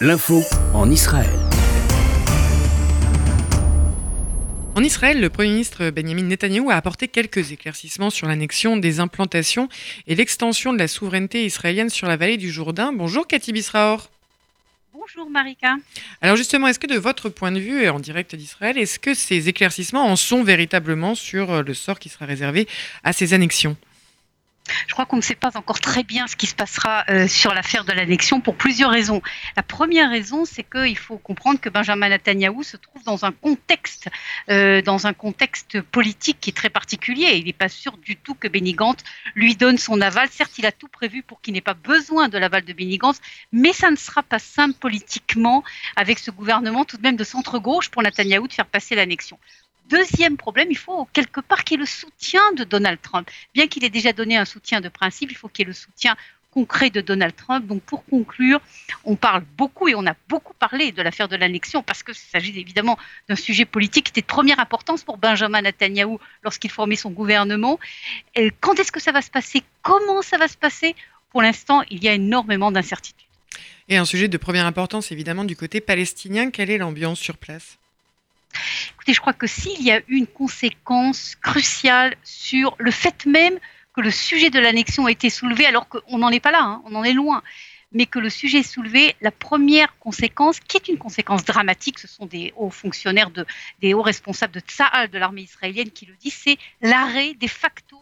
L'info en Israël. En Israël, le Premier ministre Benjamin Netanyahou a apporté quelques éclaircissements sur l'annexion des implantations et l'extension de la souveraineté israélienne sur la vallée du Jourdain. Bonjour Cathy Bisraor. Bonjour Marika. Alors justement, est-ce que de votre point de vue, en direct d'Israël, est-ce que ces éclaircissements en sont véritablement sur le sort qui sera réservé à ces annexions? Je crois qu'on ne sait pas encore très bien ce qui se passera euh, sur l'affaire de l'annexion pour plusieurs raisons. La première raison, c'est qu'il faut comprendre que Benjamin Netanyahou se trouve dans un contexte, euh, dans un contexte politique qui est très particulier. Il n'est pas sûr du tout que Benny lui donne son aval. Certes, il a tout prévu pour qu'il n'ait pas besoin de l'aval de Benny mais ça ne sera pas simple politiquement avec ce gouvernement tout de même de centre-gauche pour Netanyahou de faire passer l'annexion. Deuxième problème, il faut quelque part qu'il y ait le soutien de Donald Trump. Bien qu'il ait déjà donné un soutien de principe, il faut qu'il y ait le soutien concret de Donald Trump. Donc pour conclure, on parle beaucoup et on a beaucoup parlé de l'affaire de l'annexion parce que s'agit évidemment d'un sujet politique qui était de première importance pour Benjamin Netanyahu lorsqu'il formait son gouvernement. Quand est-ce que ça va se passer? Comment ça va se passer? Pour l'instant, il y a énormément d'incertitudes. Et un sujet de première importance évidemment du côté palestinien, quelle est l'ambiance sur place? Écoutez, je crois que s'il y a une conséquence cruciale sur le fait même que le sujet de l'annexion a été soulevé, alors qu'on n'en est pas là, hein, on en est loin, mais que le sujet est soulevé, la première conséquence, qui est une conséquence dramatique, ce sont des hauts fonctionnaires, des hauts responsables de Tsahal, de l'armée israélienne, qui le disent, c'est l'arrêt de facto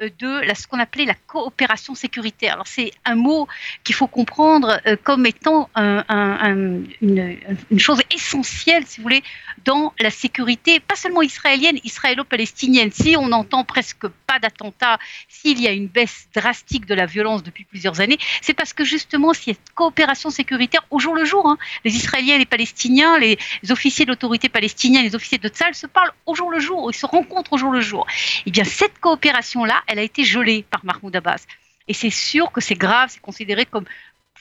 de la, ce qu'on appelait la coopération sécuritaire. Alors c'est un mot qu'il faut comprendre euh, comme étant une, une, chose essentielle, si vous voulez, dans la sécurité, pas seulement israélienne, israélo-palestinienne. Si on n'entend presque d'attentats, s'il y a une baisse drastique de la violence depuis plusieurs années, c'est parce que justement cette coopération sécuritaire au jour le jour, hein, les Israéliens les Palestiniens, les, officiers de l'autorité palestinienne, les officiers de Tzal se parlent au jour le jour, ils se rencontrent au jour le jour. Eh bien cette coopération-là, elle a été gelée par Mahmoud Abbas. Et c'est sûr que c'est grave, c'est considéré comme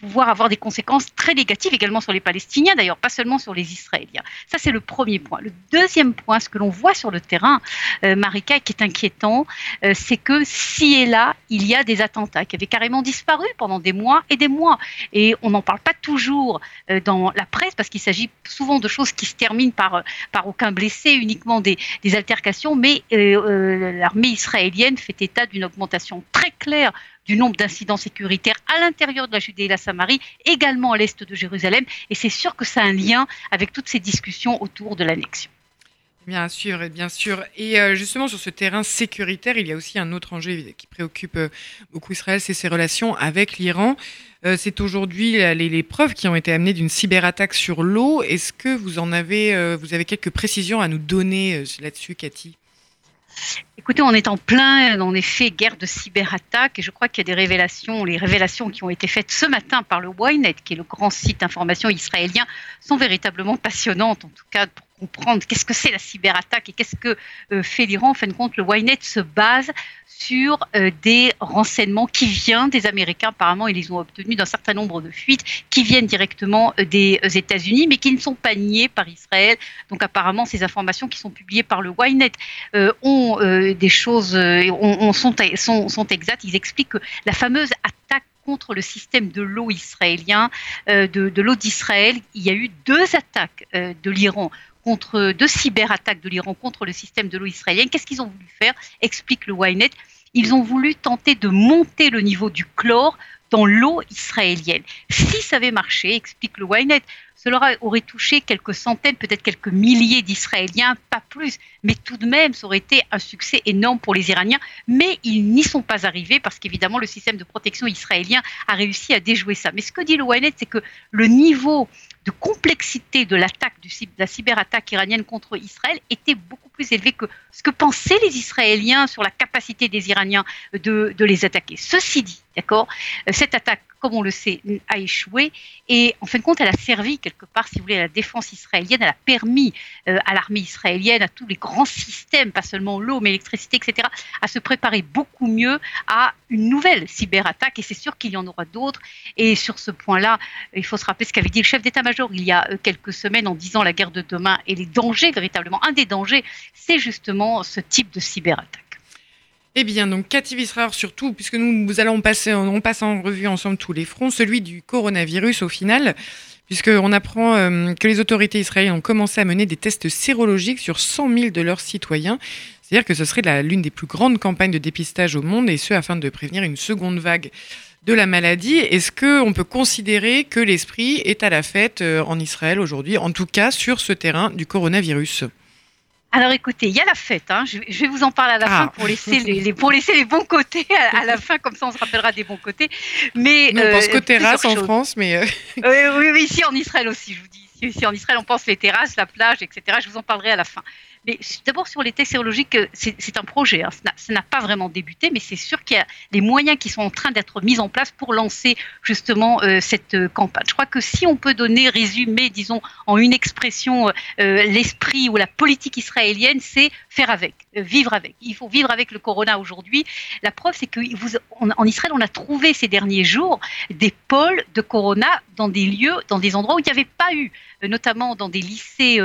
pouvoir avoir des conséquences très négatives également sur les Palestiniens, d'ailleurs pas seulement sur les Israéliens. Ça, c'est le premier point. Le deuxième point, ce que l'on voit sur le terrain, euh, Marika, qui est inquiétant, euh, c'est que si et là, il y a des attentats qui avaient carrément disparu pendant des mois et des mois. Et on n'en parle pas toujours euh, dans la presse parce qu'il s'agit souvent de choses qui se terminent par, par aucun blessé, uniquement des, des altercations, mais l'armée israélienne fait état d'une augmentation très claire du nombre d'incidents sécuritaires à l'intérieur de la Judée et la Samarie, également à l'est de Jérusalem. Et c'est sûr que ça a un lien avec toutes ces discussions autour de l'annexion. Bien sûr, bien sûr. Et euh, justement, sur ce terrain sécuritaire, il y a aussi un autre enjeu qui préoccupe euh, beaucoup Israël, c'est ses relations avec l'Iran. Euh, c'est aujourd'hui les, preuves qui ont été amenées d'une cyberattaque sur l'eau. Est-ce que vous en avez, vous avez quelques précisions à nous donner là-dessus, Cathy? Écoutez, on est en plein, en effet, guerre de cyberattaque et je crois qu'il y a des révélations, les révélations qui ont été faites ce matin par le Ynet, qui est le grand site d'information israélien, sont véritablement passionnantes, en tout cas pour qu'est-ce que c'est la cyberattaque et qu'est-ce que euh, fait l'Iran. En fin de compte, le Ynet se base sur euh, des renseignements qui viennent des Américains. Apparemment, ils les ont obtenus d'un certain nombre de fuites qui viennent directement euh, des États-Unis, mais qui ne sont pas niées par Israël. Donc, apparemment, ces informations qui sont publiées par le Ynet ont des choses, on, sont, exactes. Ils expliquent que la fameuse attaque contre le système de l'eau israélien, de l'eau d'Israël, il y a eu deux attaques de l'Iran contre deux cyberattaques de l'Iran contre le système de l'eau israélien. Qu'est-ce qu'ils ont voulu faire? Explique le Ynet. Ils ont voulu tenter de monter le niveau du chlore dans l'eau israélienne. Si ça avait marché, explique le Ynet, cela aurait touché quelques centaines, peut-être quelques milliers d'Israéliens, pas plus, mais tout de même, ça aurait été un succès énorme pour les Iraniens. Mais ils n'y sont pas arrivés parce qu'évidemment, le système de protection israélien a réussi à déjouer ça. Mais ce que dit le Ynet, c'est que le niveau de complexité de l'attaque, de la cyberattaque iranienne contre Israël était beaucoup plus élevé que ce que pensaient les Israéliens sur la capacité des Iraniens de, de les attaquer. Ceci dit, d'accord, cette attaque comme on le sait, a échoué. Et en fin de compte, elle a servi quelque part, si vous voulez, à la défense israélienne. Elle a permis euh, à l'armée israélienne, à tous les grands systèmes, pas seulement l'eau, mais l'électricité, etc., à se préparer beaucoup mieux à une nouvelle cyberattaque. Et c'est sûr qu'il y en aura d'autres. Et sur ce point-là, il faut se rappeler ce qu'avait dit le chef d'état-major il y a euh, quelques semaines en disant la guerre de demain et les dangers, véritablement. Un des dangers, c'est justement ce type de cyberattaque. Eh bien, donc Cathy Visraor surtout, puisque nous, allons passer, on passe en revue ensemble tous les fronts, celui du coronavirus au final, puisqu'on apprend euh, que les autorités israéliennes ont commencé à mener des tests sérologiques sur 100 000 de leurs citoyens. C'est-à-dire que ce serait l'une des plus grandes campagnes de dépistage au monde, et ce afin de prévenir une seconde vague de la maladie. Est-ce qu'on peut considérer que l'esprit est à la fête euh, en Israël aujourd'hui, en tout cas sur ce terrain du coronavirus? Alors écoutez, il y a la fête, hein. je, vais vous en parler à la fin ah. pour laisser les, pour laisser les bons côtés à, la fin, comme ça on se rappellera des bons côtés. Mais, on pense qu'aux terrasses en France, mais... Euh, oui, oui, ici en Israël aussi, je vous dis. Ici en Israël, on pense les terrasses, la plage, etc. Je vous en parlerai à la fin. Mais d'abord sur les tests sérologiques, euh, c'est un projet. Hein. Ça n'a pas vraiment débuté, mais c'est sûr qu'il y a les moyens qui sont en train d'être mis en place pour lancer justement euh, cette euh, campagne. Je crois que si on peut donner, résumer, disons, en une expression, l'esprit ou la politique israélienne, c'est faire avec, vivre avec. Il faut vivre avec le corona aujourd'hui. La preuve, c'est qu'en Israël, on a trouvé ces derniers jours des pôles de corona dans des lieux, dans des endroits où il n'y avait pas eu notamment dans des lycées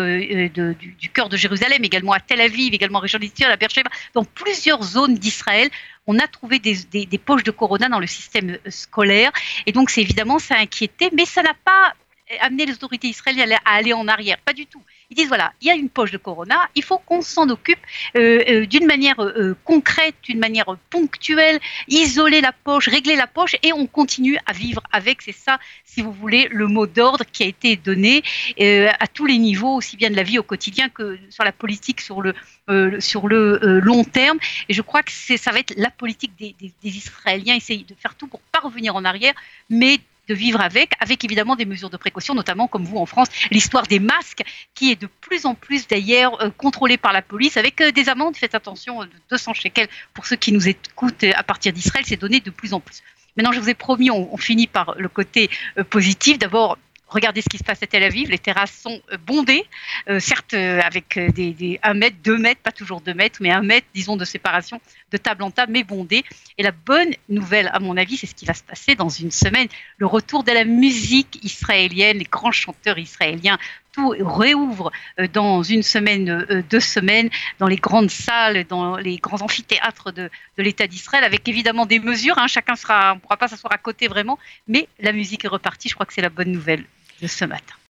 du cœur de Jérusalem également à Tel Aviv, également en région à Beersheba, dans plusieurs zones d'Israël, on a trouvé des, poches de corona dans le système euh, scolaire. Et donc, c'est évidemment, ça a inquiété, mais ça n'a pas amené les autorités israéliennes à aller en arrière, pas du tout. Ils disent voilà, il y a une poche de corona, il faut qu'on s'en occupe euh, euh, d'une manière euh, concrète, d'une manière ponctuelle, isoler la poche, régler la poche et on continue à vivre avec. C'est ça, si vous voulez, le mot d'ordre qui a été donné à tous les niveaux, aussi bien de la vie au quotidien que sur la politique sur le, long terme. Et je crois que ça va être la politique des, Israéliens, essayer de faire tout pour pas revenir en arrière, mais de vivre avec, avec évidemment des mesures de précaution, notamment comme vous en France, l'histoire des masques qui est de plus en plus d'ailleurs euh, contrôlée par la police avec euh, des amendes. Faites attention, de 200 shekels pour ceux qui nous écoutent à partir d'Israël, c'est donné de plus en plus. Maintenant, je vous ai promis, on, finit par le côté euh, positif. D'abord, Regardez ce qui se passe à Tel Aviv. Les terrasses sont euh, bondées, euh, certes euh, avec des, des 1 mètre, 2 mètres, pas toujours 2 mètres, mais 1 mètre, disons, de séparation de table en table, mais bondées. Et la bonne nouvelle, à mon avis, c'est ce qui va se passer dans une semaine. Le retour de la musique israélienne, les grands chanteurs israéliens, tout réouvre dans une semaine, deux semaines, dans les grandes salles, dans les grands amphithéâtres de, l'État d'Israël, avec évidemment des mesures. Hein. chacun ne pourra pas s'asseoir à côté vraiment, mais la musique est repartie. Je crois que c'est la bonne nouvelle de ce matin.